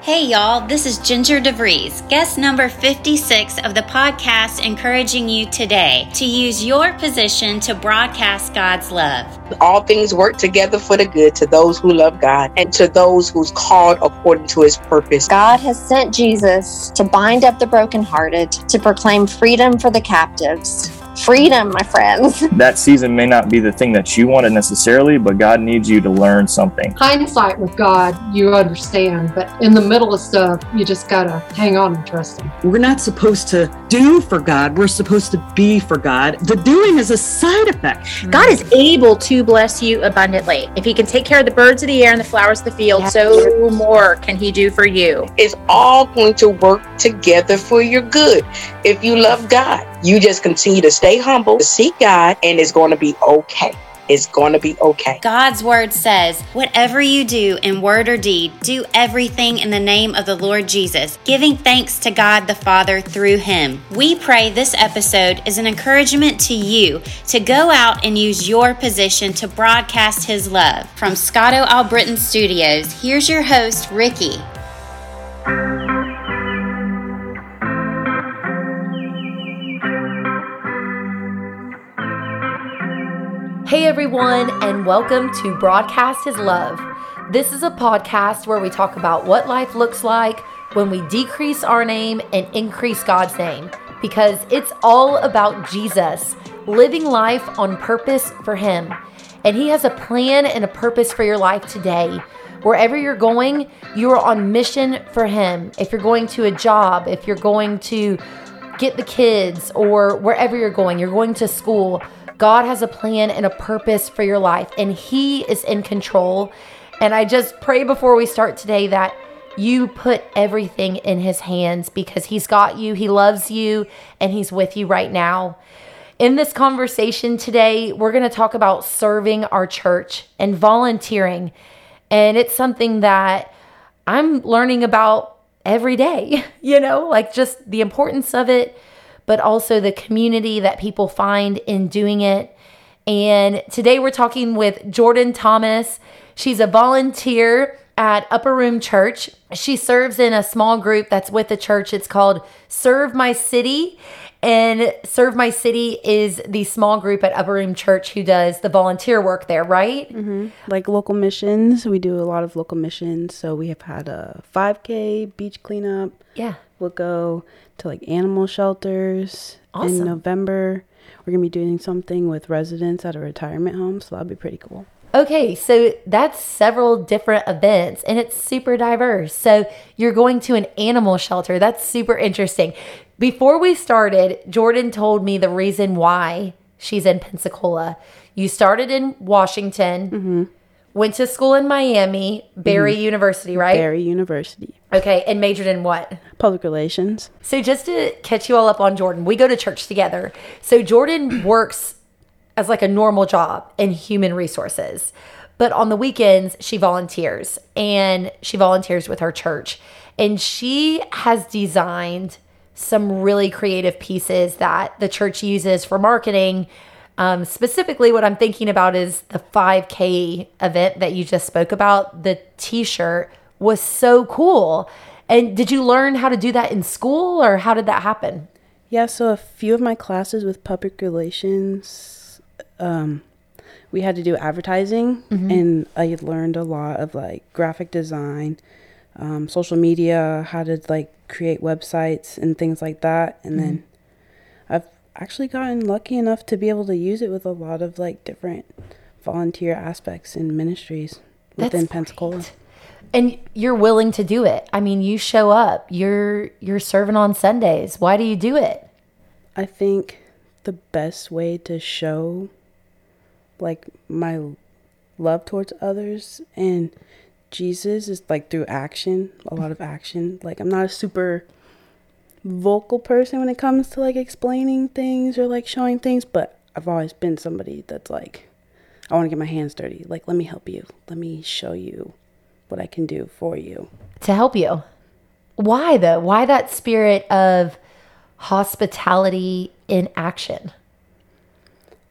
Hey y'all, this is Ginger DeVries, guest number 56 of the podcast, encouraging you today to use your position to broadcast God's love. All things work together for the good to those who love God and to those who's called according to his purpose. God has sent Jesus to bind up the brokenhearted, to proclaim freedom for the captives freedom, my friends. That season may not be the thing that you wanted necessarily, but God needs you to learn something. Hindsight with God, you understand, but in the middle of stuff, you just gotta hang on and trust Him. We're not supposed to do for God, we're supposed to be for God. The doing is a side effect. God is able to bless you abundantly. If He can take care of the birds of the air and the flowers of the field, yeah. so more can He do for you. It's all going to work together for your good. If you love God, you just continue to stay humble, to seek God, and it's going to be okay. It's going to be okay. God's word says, Whatever you do in word or deed, do everything in the name of the Lord Jesus, giving thanks to God the Father through him. We pray this episode is an encouragement to you to go out and use your position to broadcast his love. From Scotto Albritton Studios, here's your host, Ricky. Hey everyone, and welcome to Broadcast His Love. This is a podcast where we talk about what life looks like when we decrease our name and increase God's name, because it's all about Jesus, living life on purpose for Him. And He has a plan and a purpose for your life today. Wherever you're going, you are on mission for Him. If you're going to a job, if you're going to get the kids, or wherever you're going, you're going to school God has a plan and a purpose for your life, and He is in control. And I just pray before we start today that you put everything in His hands because He's got you, He loves you, and He's with you right now. In this conversation today, we're going to talk about serving our church and volunteering. And it's something that I'm learning about every day, you know, like just the importance of it but also the community that people find in doing it. And today we're talking with Jordan Thomas. She's a volunteer at Upper Room Church. She serves in a small group that's with the church. It's called Serve My City. And Serve My City is the small group at Upper Room Church who does the volunteer work there, right? Mm-hmm. Like local missions. We do a lot of local missions. So we have had a 5K beach cleanup. Yeah. We'll go to like animal shelters awesome. in November. We're going to be doing something with residents at a retirement home. So that'll be pretty cool. Okay, so that's several different events and it's super diverse. So you're going to an animal shelter. That's super interesting. Before we started, Jordan told me the reason why she's in Pensacola. You started in Washington. Mm-hmm Went to school in Miami, Barry mm. University, right? Barry University. Okay, and majored in what? Public relations. So just to catch you all up on Jordan, we go to church together. So Jordan works as like a normal job in human resources. But on the weekends, she volunteers and she volunteers with her church. And she has designed some really creative pieces that the church uses for marketing um, specifically, what I'm thinking about is the 5K event that you just spoke about. The t shirt was so cool. And did you learn how to do that in school or how did that happen? Yeah, so a few of my classes with public relations, um, we had to do advertising, mm-hmm. and I learned a lot of like graphic design, um, social media, how to like create websites and things like that. And mm-hmm. then actually gotten lucky enough to be able to use it with a lot of like different volunteer aspects in ministries within That's Pensacola. Great. And you're willing to do it. I mean, you show up. You're you're serving on Sundays. Why do you do it? I think the best way to show like my love towards others and Jesus is like through action, a lot of action. Like I'm not a super vocal person when it comes to like explaining things or like showing things, but I've always been somebody that's like, I want to get my hands dirty. Like, let me help you. Let me show you what I can do for you. To help you. Why though? Why that spirit of hospitality in action?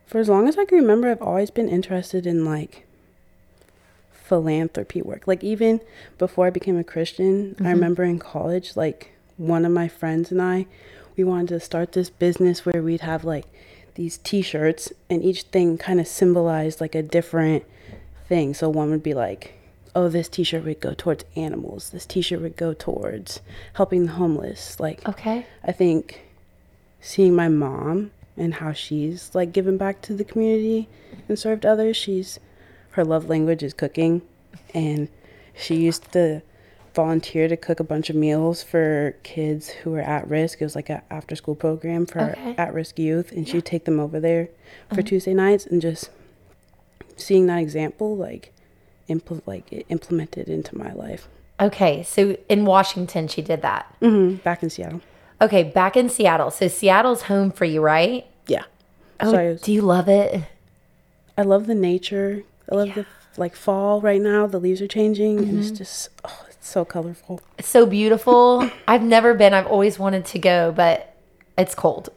For as long as I can remember, I've always been interested in like philanthropy work. Like even before I became a Christian, I mm-hmm. remember in college, like one of my friends and I, we wanted to start this business where we'd have like these t-shirts and each thing kind of symbolized like a different thing. So one would be like, oh, this t-shirt would go towards animals. This t-shirt would go towards helping the homeless. Like Okay. I think seeing my mom and how she's like given back to the community and served others. She's her love language is cooking, and she used to volunteer to cook a bunch of meals for kids who were at risk. It was like an after school program for Okay. at risk youth, and she'd take them over there for Tuesday nights and just seeing that example like impl- like it implemented into my life. Okay. So in Washington, she did that. Mm-hmm. Back in Seattle. Okay. Back in Seattle. So Seattle's home for you, right? Yeah. Oh, So was- do you love it? I love the nature. I love the like fall right now. The leaves are changing, and Mm-hmm. it's just oh, so colorful. It's so beautiful. I've never been. I've always wanted to go, but it's cold.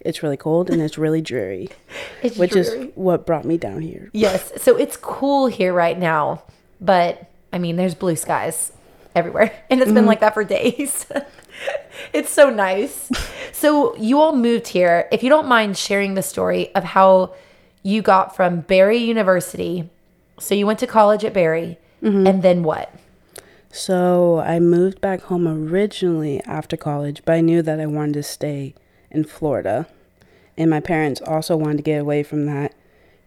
It's really cold and it's really dreary, It's which dreary. is what brought me down here. Yes. So it's cool here right now, but I mean, there's blue skies everywhere, and it's been mm-hmm. like that for days. it's so nice. So you all moved here. If you don't mind sharing the story of how you got from Barry University, so you went to college at Barry, mm-hmm. and then what? So I moved back home originally after college, but I knew that I wanted to stay in Florida, and my parents also wanted to get away from that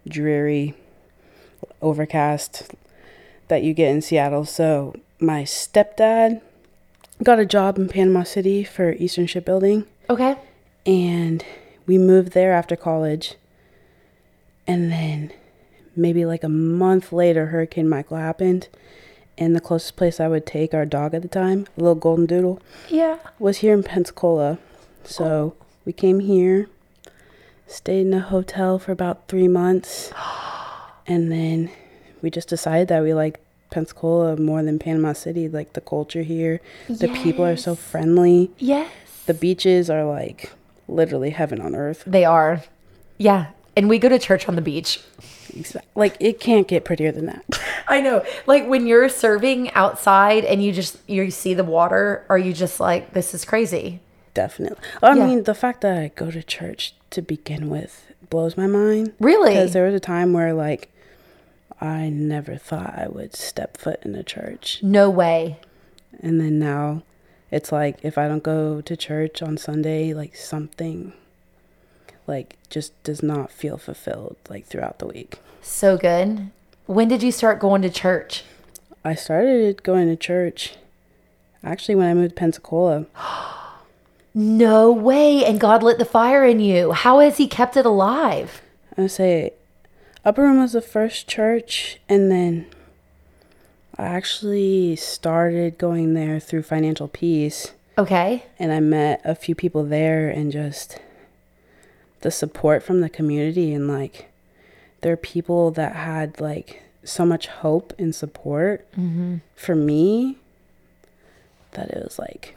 dreary, overcast that you get in Seattle. So my stepdad got a job in Panama City for Eastern Shipbuilding. Okay. and we moved there after college and then maybe like a month later hurricane michael happened and the closest place i would take our dog at the time a little golden doodle Yeah. was here in pensacola so we came here stayed in a hotel for about three months and then we just decided that we liked pensacola more than panama city like the culture here the people are so friendly Yes. the beaches are like literally heaven on earth. They are. Yeah. And we go to church on the beach. Like it can't get prettier than that. I know. Like when you're serving outside and you just you see the water, are you just like this is crazy? Definitely. I Yeah. mean, the fact that I go to church to begin with blows my mind. Really? Because there was a time where like I never thought I would step foot in a church, No way. and then now it's like if I don't go to church on Sunday, like something like just does not feel fulfilled like throughout the week. So good. When did you start going to church? I started going to church actually when I moved to Pensacola. No way. And God lit the fire in you. How has he kept it alive? I say Upper Room was the first church, and then I actually started going there through Financial Peace, Okay. and I met a few people there, and just the support from the community, and like there are people that had like so much hope and support mm-hmm. for me that it was like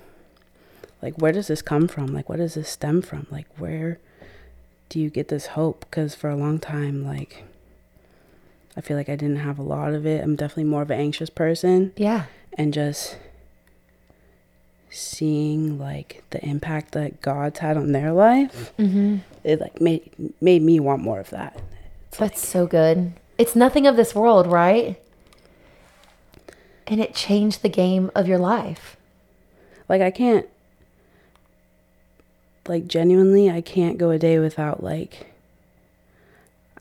like where does this come from? Like what does this stem from? Like where do you get this hope? Because for a long time like i feel like i didn't have a lot of it. I'm definitely more of an anxious person Yeah. and just seeing like the impact that god's had on their life Mm-hmm. it like made made me want more of that That's so good. It's nothing of this world, right? And it changed the game of your life. like i can't like genuinely i can't go a day without like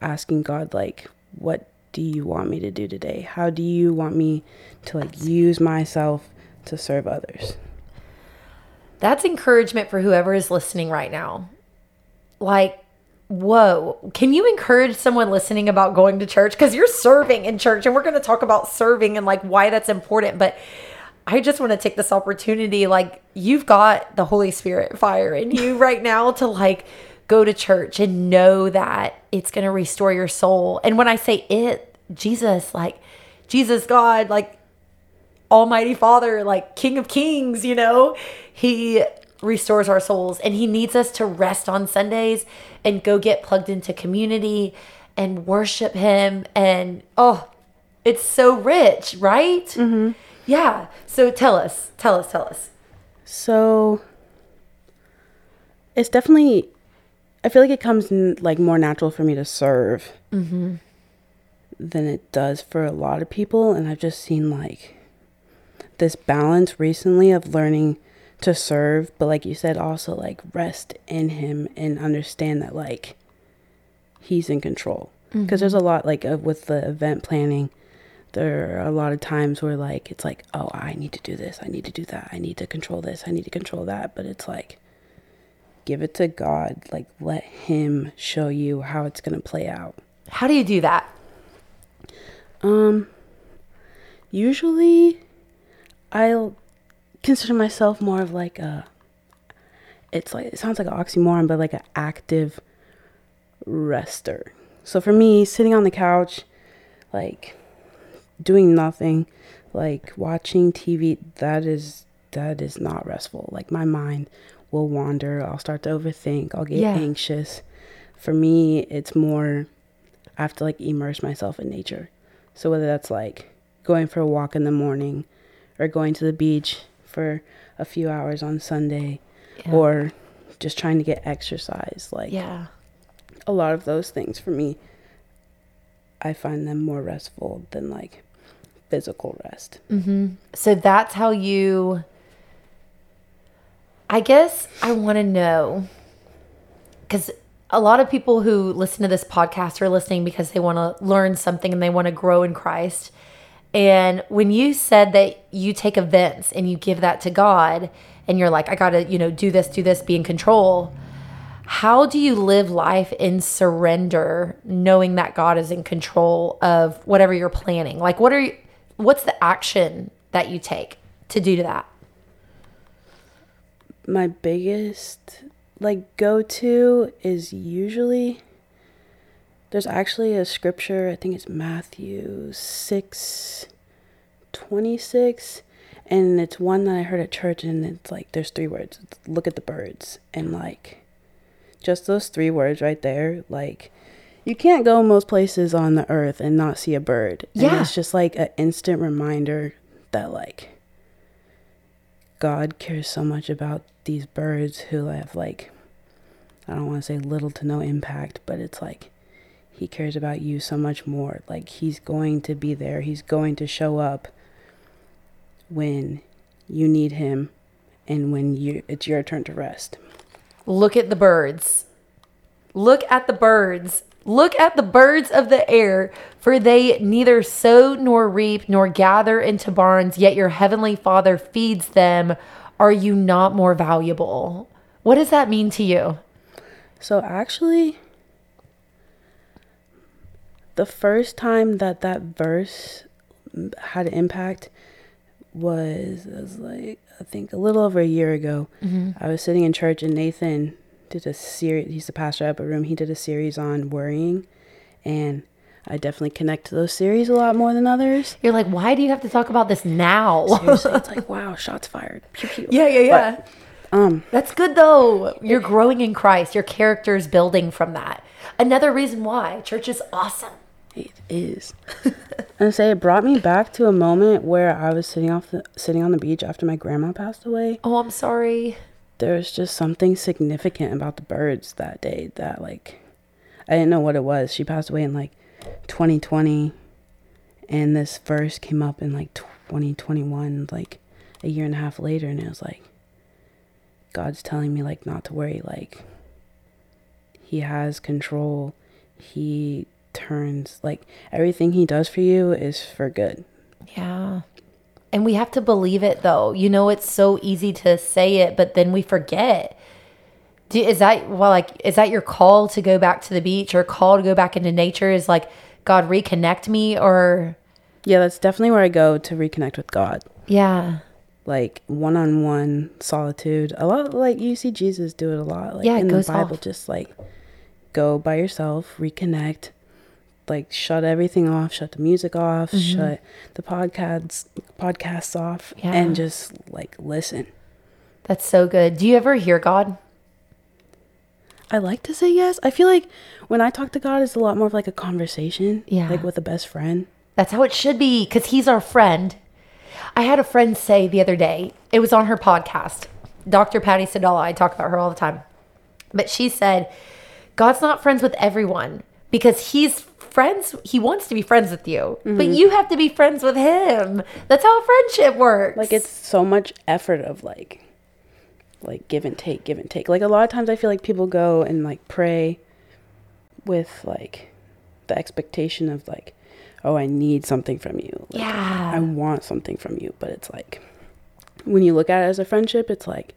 asking god like what do you want me to do today how do you want me to like use myself to serve others That's encouragement for whoever is listening right now. Like, whoa. Can you encourage someone listening about going to church? Because you're serving in church, and we're going to talk about serving and like why that's important. But I just want to take this opportunity. Like, you've got the Holy Spirit fire in you right now to like go to church and know that it's going to restore your soul. And when I say it, Jesus, like, Jesus, God, like, Almighty Father, like King of Kings, you know, He restores our souls and He needs us to rest on Sundays and go get plugged into community and worship Him. And oh, It's so rich, right? Mm-hmm. Yeah. So tell us, tell us, tell us. So it's definitely I feel like it comes in, like more natural for me to serve Mm-hmm. than it does for a lot of people and I've just seen like this balance recently of learning to serve but like you said also like rest in him and understand that like he's in control. Because there's a lot like uh, with the event planning there are a lot of times where like it's like oh i need to do this i need to do that i need to control this i need to control that but it's like give it to god like let him show you how it's going to play out. How do you do that? um usually i'll consider myself more of like a it's like it sounds like an oxymoron but like an active rester. So for me sitting on the couch like doing nothing like watching tv that is that is not restful. Like my mind will wander. I'll start to overthink. I'll get Yeah. anxious. For me it's more i have to like immerse myself in nature. So whether that's like going for a walk in the morning or going to the beach for a few hours on sunday Yeah. or just trying to get exercise like Yeah. a lot of those things for me i find them more restful than like physical rest Mm-hmm. So that's how you. I guess I want to know because a lot of people who listen to this podcast are listening because they want to learn something and they want to grow in Christ. And when you said that you take events and you give that to God and you're like, I got to, you know, do this, do this, be in control. How do you live life in surrender knowing that God is in control of whatever you're planning? Like what are you, what's the action that you take to do that? my biggest like go to is usually there's actually a scripture i think it's matthew 6 26 and it's one that i heard at church and it's like there's three words it's, look at the birds and like just those three words right there like you can't go most places on the earth and not see a bird and Yeah. it's just like an instant reminder that like God cares so much about these birds who have like I don't want to say little to no impact, but it's like he cares about you so much more. Like he's going to be there. He's going to show up when you need him and when you it's your turn to rest. Look at the birds. Look at the birds. Look at the birds of the air, for they neither sow nor reap nor gather into barns, yet your heavenly Father feeds them. Are you not more valuable? What does that mean to you? So actually the first time that that verse had an impact was, was like I think a little over a year ago. I was sitting in church and Nathan did a series. He's the pastor at Upper Room. He did a series on worrying, and I definitely connect to those series a lot more than others. You're like, why do you have to talk about this now? Seriously, it's like wow, shots fired. Pew, pew. yeah, yeah, yeah. Um, That's good though. You're growing in Christ. Your character is building from that. Another reason why church is awesome. It is. and say it brought me back to a moment where I was sitting off the, sitting on the beach after my grandma passed away. Oh, I'm sorry. There's just something significant about the birds that day that like I didn't know what it was. She passed away in like 2020 and this verse came up in like 2021 like a year and a half later and it was like God's telling me like not to worry like he has control. He turns like everything he does for you is for good. Yeah. And we have to believe it though. You know, it's so easy to say it, but then we forget. Do, is that well like is that your call to go back to the beach or call to go back into nature is like God reconnect me or Yeah, that's definitely where I go to reconnect with God. yeah. Like one on one solitude. A lot like you see Jesus do it a lot. Like Yeah, in the Bible, off. just like go by yourself, reconnect, like shut everything off, shut the music off, shut the podcasts podcasts off Mm-hmm. Yeah. and just like listen. That's so good. Do you ever hear God? I like to say yes. I feel like when I talk to God, it's a lot more of like a conversation. Yeah. Like with a best friend. That's how it should be because he's our friend. I had a friend say the other day, it was on her podcast, Dr. Patty Sadala. I talk about her all the time. But she said, God's not friends with everyone because he's friends. He wants to be friends with you, but Mhm. you have to be friends with him. That's how friendship works. Like it's so much effort of like like give and take, give and take. Like a lot of times I feel like people go and like pray with like the expectation of like, oh, I need something from you. Like, Yeah. I want something from you. But it's like when you look at it as a friendship, it's like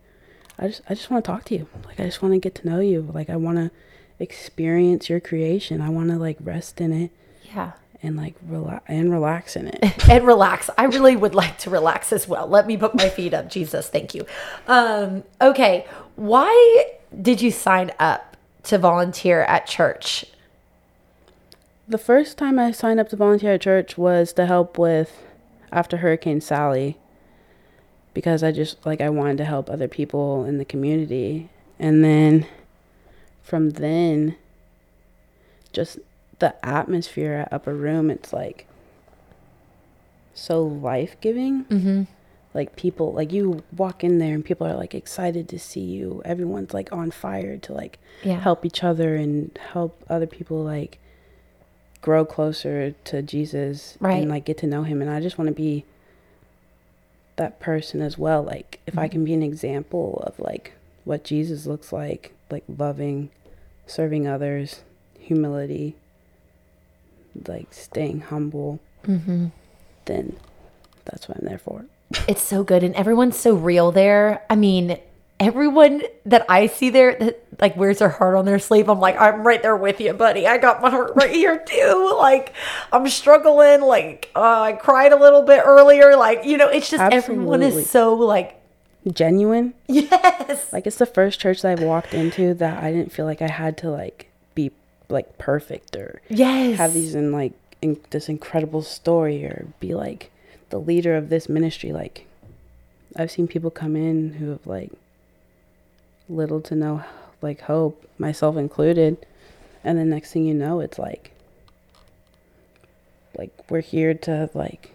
I just I just want to talk to you. Like I just want to get to know you. Like I want to experience your creation. I want to like rest in it yeah. and like relax and relax in it. and relax. I really would like to relax as well. Let me put my feet up. Jesus, thank you. Um, okay. Why did you sign up to volunteer at church? The first time I signed up to volunteer at church was to help with after Hurricane Sally because I just like I wanted to help other people in the community. And then from then just the atmosphere at Upper Room, it's like so life-giving. Mm-hmm. Like people like you walk in there and people are like excited to see you. Everyone's like on fire to like Yeah. help each other and help other people like grow closer to Jesus Right. and like get to know him and I just want to be that person as well like if I Mm-hmm. can be an example of like what Jesus looks like like loving serving others humility like staying humble Mm-hmm. then that's what I'm there for It's so good, and everyone's so real there. I mean, everyone that I see there that like wears their heart on their sleeve. I'm like, I'm right there with you, buddy. I got my heart right here too. Like, I'm struggling. Like, uh, I cried a little bit earlier. Like, you know, it's just everyone is so like, genuine. Yes, like it's the first church that I've walked into that I didn't feel like I had to like be like perfect or yes, have these in like in this incredible story or be like the leader of this ministry. Like I've seen people come in who have like little to no like hope myself included and the next thing you know it's like like we're here to like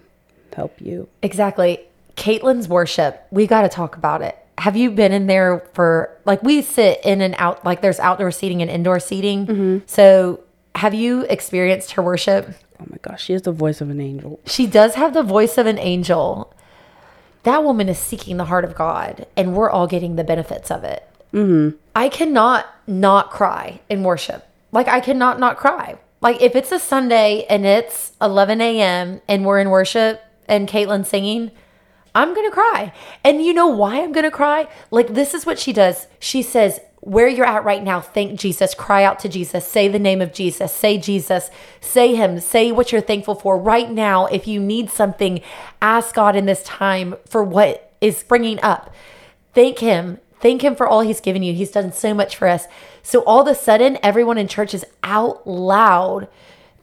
help you. Exactly. Caitlin's worship, we got to talk about it. Have you been in there for, like, we sit in and out, like, there's outdoor seating and indoor seating. So, have you experienced her worship? oh my gosh she has the voice of an angel She does have the voice of an angel. That woman is seeking the heart of God, and we're all getting the benefits of it. mm-hmm I cannot not cry in worship. Like I cannot not cry. Like if it's a Sunday and it's 11 a.m. and we're in worship and Caitlin's singing, I'm gonna cry. And you know why I'm gonna cry? Like this is what she does. She says, "Where you're at right now, thank Jesus. Cry out to Jesus. Say the name of Jesus. Say Jesus. Say Him. Say what you're thankful for right now. If you need something, ask God in this time for what is springing up. Thank Him. Thank Him for all He's given you. He's done so much for us. So all of a sudden, everyone in church is out loud.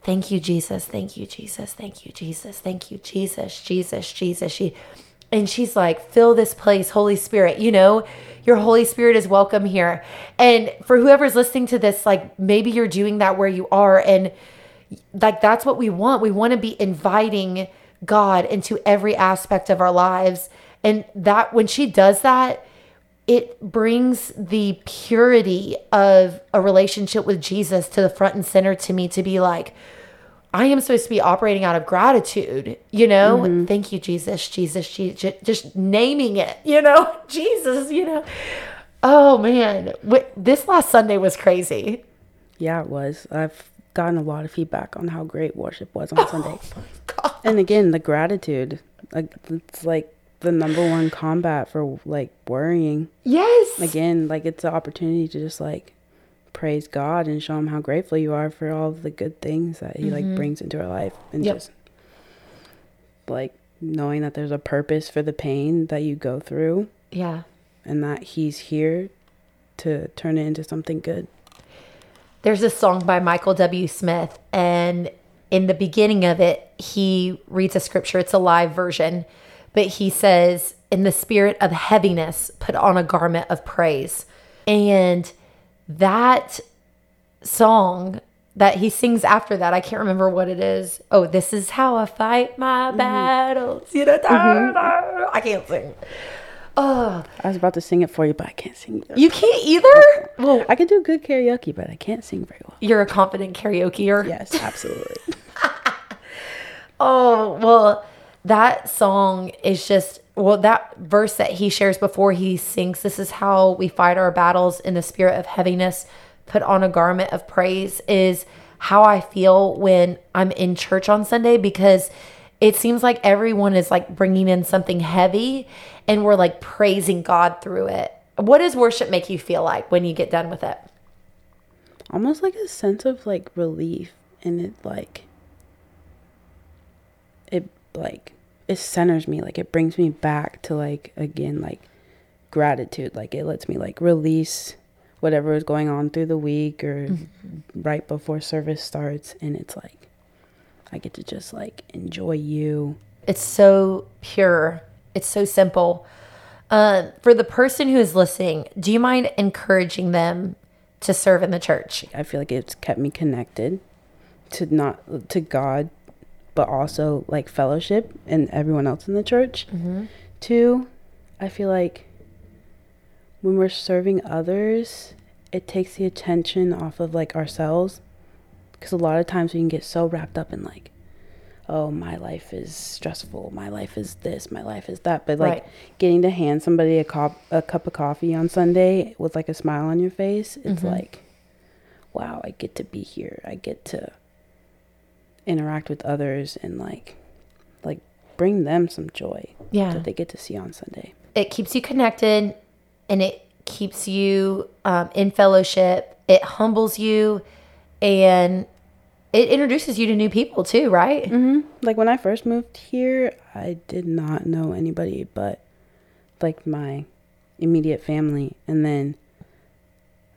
Thank you, Jesus. Thank you, Jesus. Thank you, Jesus. Thank you, Jesus. Jesus, Jesus. She and she's like, fill this place, Holy Spirit. You know, your Holy Spirit is welcome here. And for whoever's listening to this, like maybe you're doing that where you are. And like that's what we want. We want to be inviting God into every aspect of our lives. And that when she does that, it brings the purity of a relationship with Jesus to the front and center to me to be like, I am supposed to be operating out of gratitude, you know? Mm-hmm. Thank you, Jesus, Jesus, Jesus, just naming it, you know? Jesus, you know? Oh man, this last Sunday was crazy. Yeah, it was. I've gotten a lot of feedback on how great worship was on oh, Sunday. And again, the gratitude. Like it's like the number one combat for like worrying. Yes. Again, like it's an opportunity to just like praise God and show him how grateful you are for all of the good things that he like mm-hmm. brings into our life and Yep. just like knowing that there's a purpose for the pain that you go through Yeah. and that he's here to turn it into something good. There's this song by Michael W. Smith, and in the beginning of it, he reads a scripture. It's a live version, but he says, In the spirit of heaviness, put on a garment of praise. And that song that he sings after that. I can't remember what it is. Oh, this is how I fight my mm-hmm. battles. You know, mm-hmm. I can't sing. Oh, I was about to sing it for you, but I can't sing. you can't either. Well, I can do good karaoke, but I can't sing very well. you're a confident karaokeer. Yes, absolutely. Oh, well, that song is just, well, that verse that he shares before he sings, This is how we fight our battles in the spirit of heaviness, put on a garment of praise, is how I feel when I'm in church on Sunday because it seems like everyone is like bringing in something heavy and we're like praising God through it. What does worship make you feel like when you get done with it? Almost like a sense of like relief, and it like it like it centers me, like it brings me back to like again like gratitude, like it lets me like release whatever is going on through the week or right before service starts, and it's like I get to just like enjoy you. It's so pure. It's so simple. Uh, for the person who is listening, do you mind encouraging them to serve in the church? I feel like it's kept me connected to not to God, but also like fellowship and everyone else in the church. Mm-hmm. Two, I feel like when we're serving others, it takes the attention off of like ourselves, because a lot of times we can get so wrapped up in like, oh, my life is stressful, my life is this, my life is that, but like Right. getting to hand somebody a cup a cup of coffee on Sunday with like a smile on your face, it's mm-hmm. like wow, I get to be here. I get to interact with others and like like bring them some joy Yeah. that they get to see on Sunday. It keeps you connected and it keeps you um, in fellowship. It humbles you and it introduces you to new people too, right? Mm-hmm. Like when I first moved here, I did not know anybody but like my immediate family, and then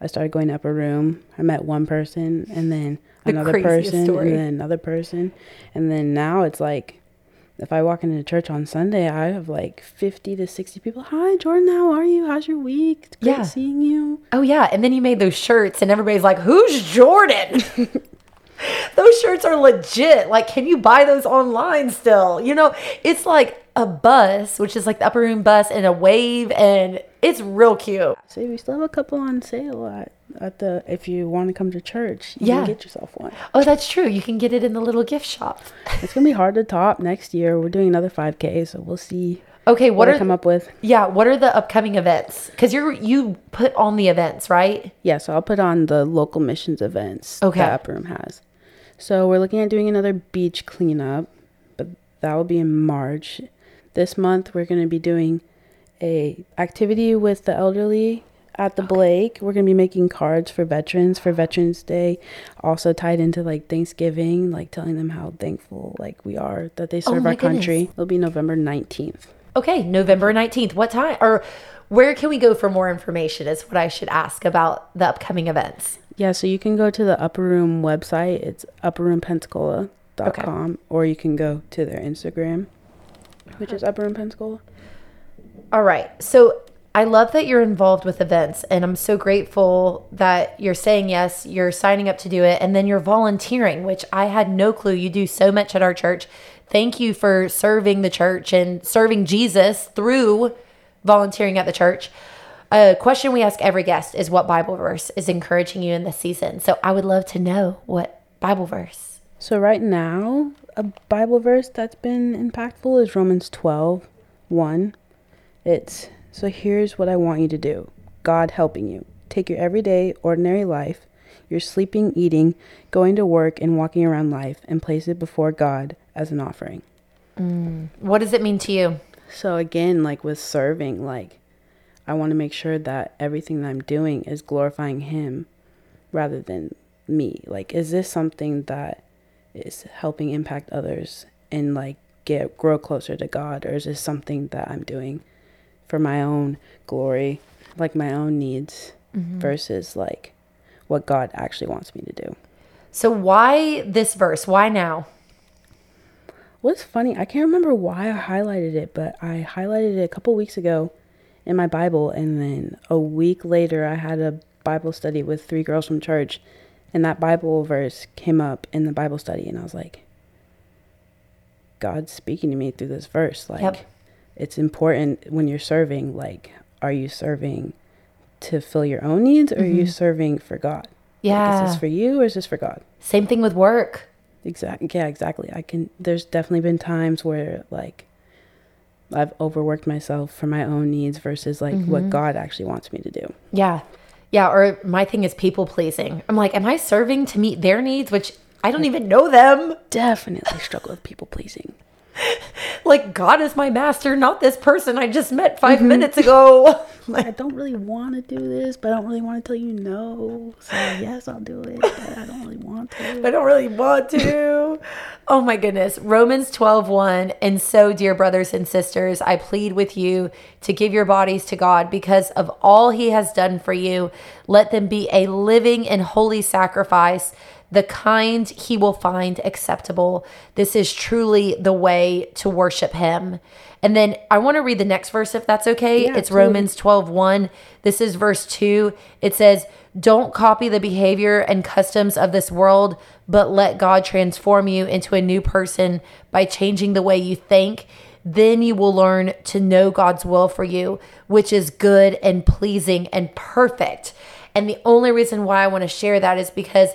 I started going to upper room. I met one person, and then The another person, story. and then another person, and then now it's like. If I walk into church on Sunday, I have like 50 to 60 people. Hi, Jordan, how are you? How's your week? It's great Yeah. seeing you. Oh yeah, and then you made those shirts, and everybody's like, "Who's Jordan?" those shirts are legit. Like, can you buy those online still? You know, it's like a bus, which is like the upper room bus, and a wave, and it's real cute. See, we still have a couple on sale at, at the, if you want to come to church, you Yeah. can get yourself one. Oh, that's true. You can get it in the little gift shop. It's gonna be hard to top next year. We're doing another 5K, so we'll see Okay, what, what I are come up with. yeah? What are the upcoming events? Because you're you put on the events, right? Yeah, so I'll put on the local missions events Okay. that Upper Room has. So we're looking at doing another beach cleanup, but that will be in March. This month we're gonna be doing a activity with the elderly at the Blake. We're gonna be making cards for veterans for Veterans Day, also tied into like Thanksgiving, like telling them how thankful like we are that they oh serve Oh our country. It'll be November nineteenth. Okay, November 19th. What time or where can we go for more information? Is what I should ask about the upcoming events. Yeah, so you can go to the Upper Room website. It's upperroompensacola.com, or you can go to their Instagram, which is uh-huh. Upper Room Pensacola. All right. So I love that you're involved with events, and I'm so grateful that you're saying yes, you're signing up to do it, and then you're volunteering, which I had no clue. You do so much at our church. Thank you for serving the church and serving Jesus through volunteering at the church. A question we ask every guest is what Bible verse is encouraging you in this season. So I would love to know what Bible verse. So, right now, a Bible verse that's been impactful is Romans 12 1. It's so here's what I want you to do God helping you. Take your everyday, ordinary life, your sleeping, eating, going to work, and walking around life, and place it before God as an offering. Mm. What does it mean to you? So again, like with serving, like I want to make sure that everything that I'm doing is glorifying him rather than me. Like is this something that is helping impact others and like get grow closer to God or is this something that I'm doing for my own glory, like my own needs mm-hmm. versus like what God actually wants me to do. So why this verse? Why now? What's funny, I can't remember why I highlighted it, but I highlighted it a couple weeks ago in my Bible, and then a week later, I had a Bible study with three girls from church, And that Bible verse came up in the Bible study, and I was like, God's speaking to me through this verse. Like, Yep. It's important when you're serving, like, are you serving to fill your own needs or are you mm-hmm. serving for God? Like, Yeah. is this for you or is this for God? Same thing with work. Exactly. Yeah, exactly. I can, there's definitely been times where, like, I've overworked myself for my own needs versus like what mm-hmm. God actually wants me to do. Yeah. Yeah. Or my thing is people pleasing. I'm like, am I serving to meet their needs, which I don't even know them? Definitely struggle with people pleasing. Like, God is my master, not this person I just met 5 mm-hmm. minutes ago. Like, I don't really want to do this, but I don't really want to tell you no. So, yes, I'll do it, but I don't really want to. I don't really want to. oh my goodness. Romans 12, 1. And so, dear brothers and sisters, I plead with you to give your bodies to God because of all he has done for you. Let them be a living and holy sacrifice, the kind he will find acceptable. This is truly the way to worship him. And then I want to read the next verse if that's okay. Yeah, it's absolutely. Romans 12, 1. This is verse 2. It says, Don't copy the behavior and customs of this world, but let God transform you into a new person by changing the way you think. Then you will learn to know God's will for you, which is good and pleasing and perfect. And the only reason why I want to share that is because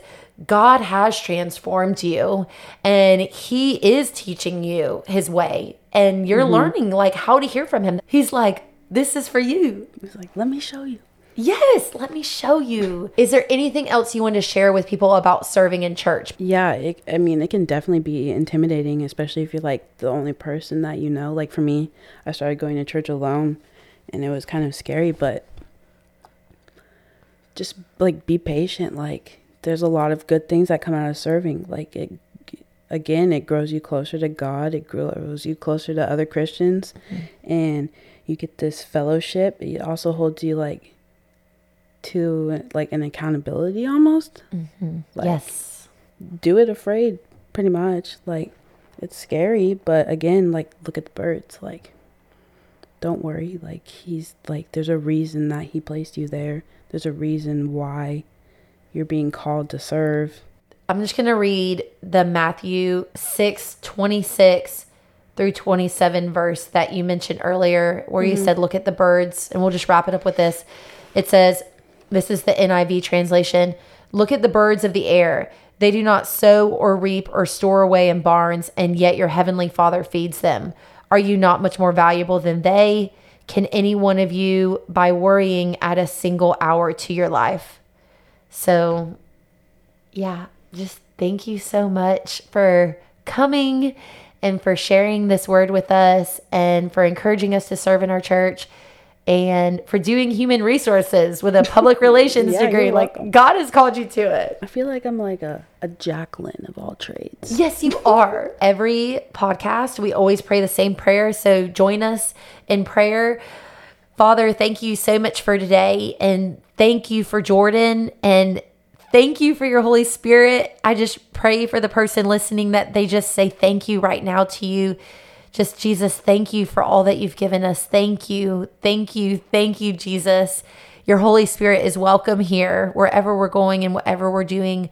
God has transformed you and he is teaching you his way and you're mm-hmm. learning like how to hear from him. He's like, this is for you. He's like, let me show you. Yes, let me show you. Is there anything else you want to share with people about serving in church? Yeah, it, I mean, it can definitely be intimidating, especially if you're like the only person that you know. Like for me, I started going to church alone and it was kind of scary, but just like be patient. Like there's a lot of good things that come out of serving. Like it, again, it grows you closer to God, it grows you closer to other Christians, mm-hmm. and you get this fellowship. It also holds you like to like an accountability almost. Mm-hmm. Like, yes. do it afraid pretty much like it's scary but again like look at the birds like don't worry like he's like there's a reason that he placed you there there's a reason why you're being called to serve I'm just going to read the Matthew 6 26 through 27 verse that you mentioned earlier, where you mm-hmm. said, Look at the birds. And we'll just wrap it up with this. It says, This is the NIV translation Look at the birds of the air. They do not sow or reap or store away in barns, and yet your heavenly Father feeds them. Are you not much more valuable than they? Can any one of you, by worrying, add a single hour to your life? So yeah, just thank you so much for coming and for sharing this word with us and for encouraging us to serve in our church and for doing human resources with a public relations Yeah, degree. Like welcome. God has called you to it. i feel like i'm like a, a jacqueline of all trades Yes, you are. Every podcast, we always pray the same prayer. So join us in prayer. Father, thank you so much for today. And thank you for Jordan. And thank you for your Holy Spirit. I just pray for the person listening that they just say thank you right now to you. Just, Jesus, thank you for all that you've given us. Thank you. Thank you. Thank you, Jesus. Your Holy Spirit is welcome here, wherever we're going and whatever we're doing.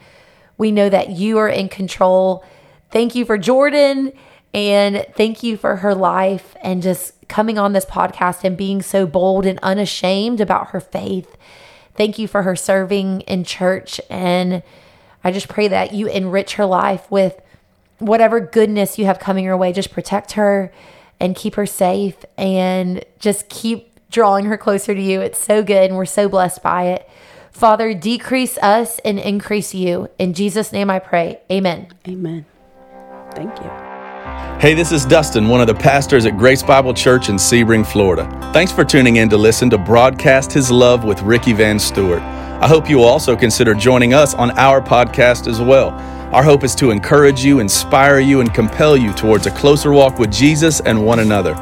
We know that you are in control. Thank you for Jordan and thank you for her life and just coming on this podcast and being so bold and unashamed about her faith. Thank you for her serving in church. And I just pray that you enrich her life with whatever goodness you have coming your way. Just protect her and keep her safe and just keep drawing her closer to you. It's so good and we're so blessed by it. Father, decrease us and increase you. In Jesus' name I pray. Amen. amen thank you Hey, this is Dustin, one of the pastors at Grace Bible Church in Sebring, Florida. Thanks for tuning in to listen to Broadcast His Love with Ricky Van Stewart. I hope you will also consider joining us on our podcast as well. Our hope is to encourage you, inspire you, and compel you towards a closer walk with Jesus and one another.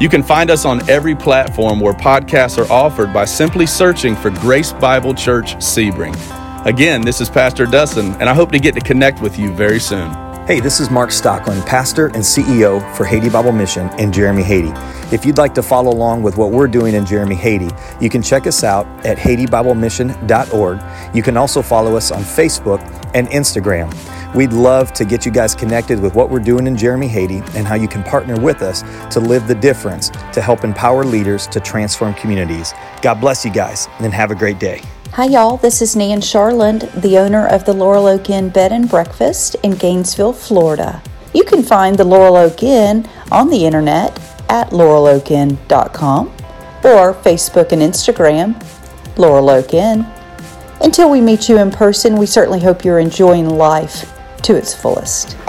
You can find us on every platform where podcasts are offered by simply searching for Grace Bible Church Sebring. Again, this is Pastor Dustin, and I hope to get to connect with you very soon. Hey, this is Mark Stockland, pastor and CEO for Haiti Bible Mission in Jérémie, Haiti. If you'd like to follow along with what we're doing in Jérémie, Haiti, you can check us out at HaitiBibleMission.org. You can also follow us on Facebook and Instagram. We'd love to get you guys connected with what we're doing in Jérémie, Haiti, and how you can partner with us to live the difference to help empower leaders to transform communities. God bless you guys and have a great day. Hi, y'all. This is Nan Charland, the owner of the Laurel Oak Inn Bed and Breakfast in Gainesville, Florida. You can find the Laurel Oak Inn on the internet at laureloakin.com or Facebook and Instagram, Laurel Oak Inn. Until we meet you in person, we certainly hope you're enjoying life to its fullest.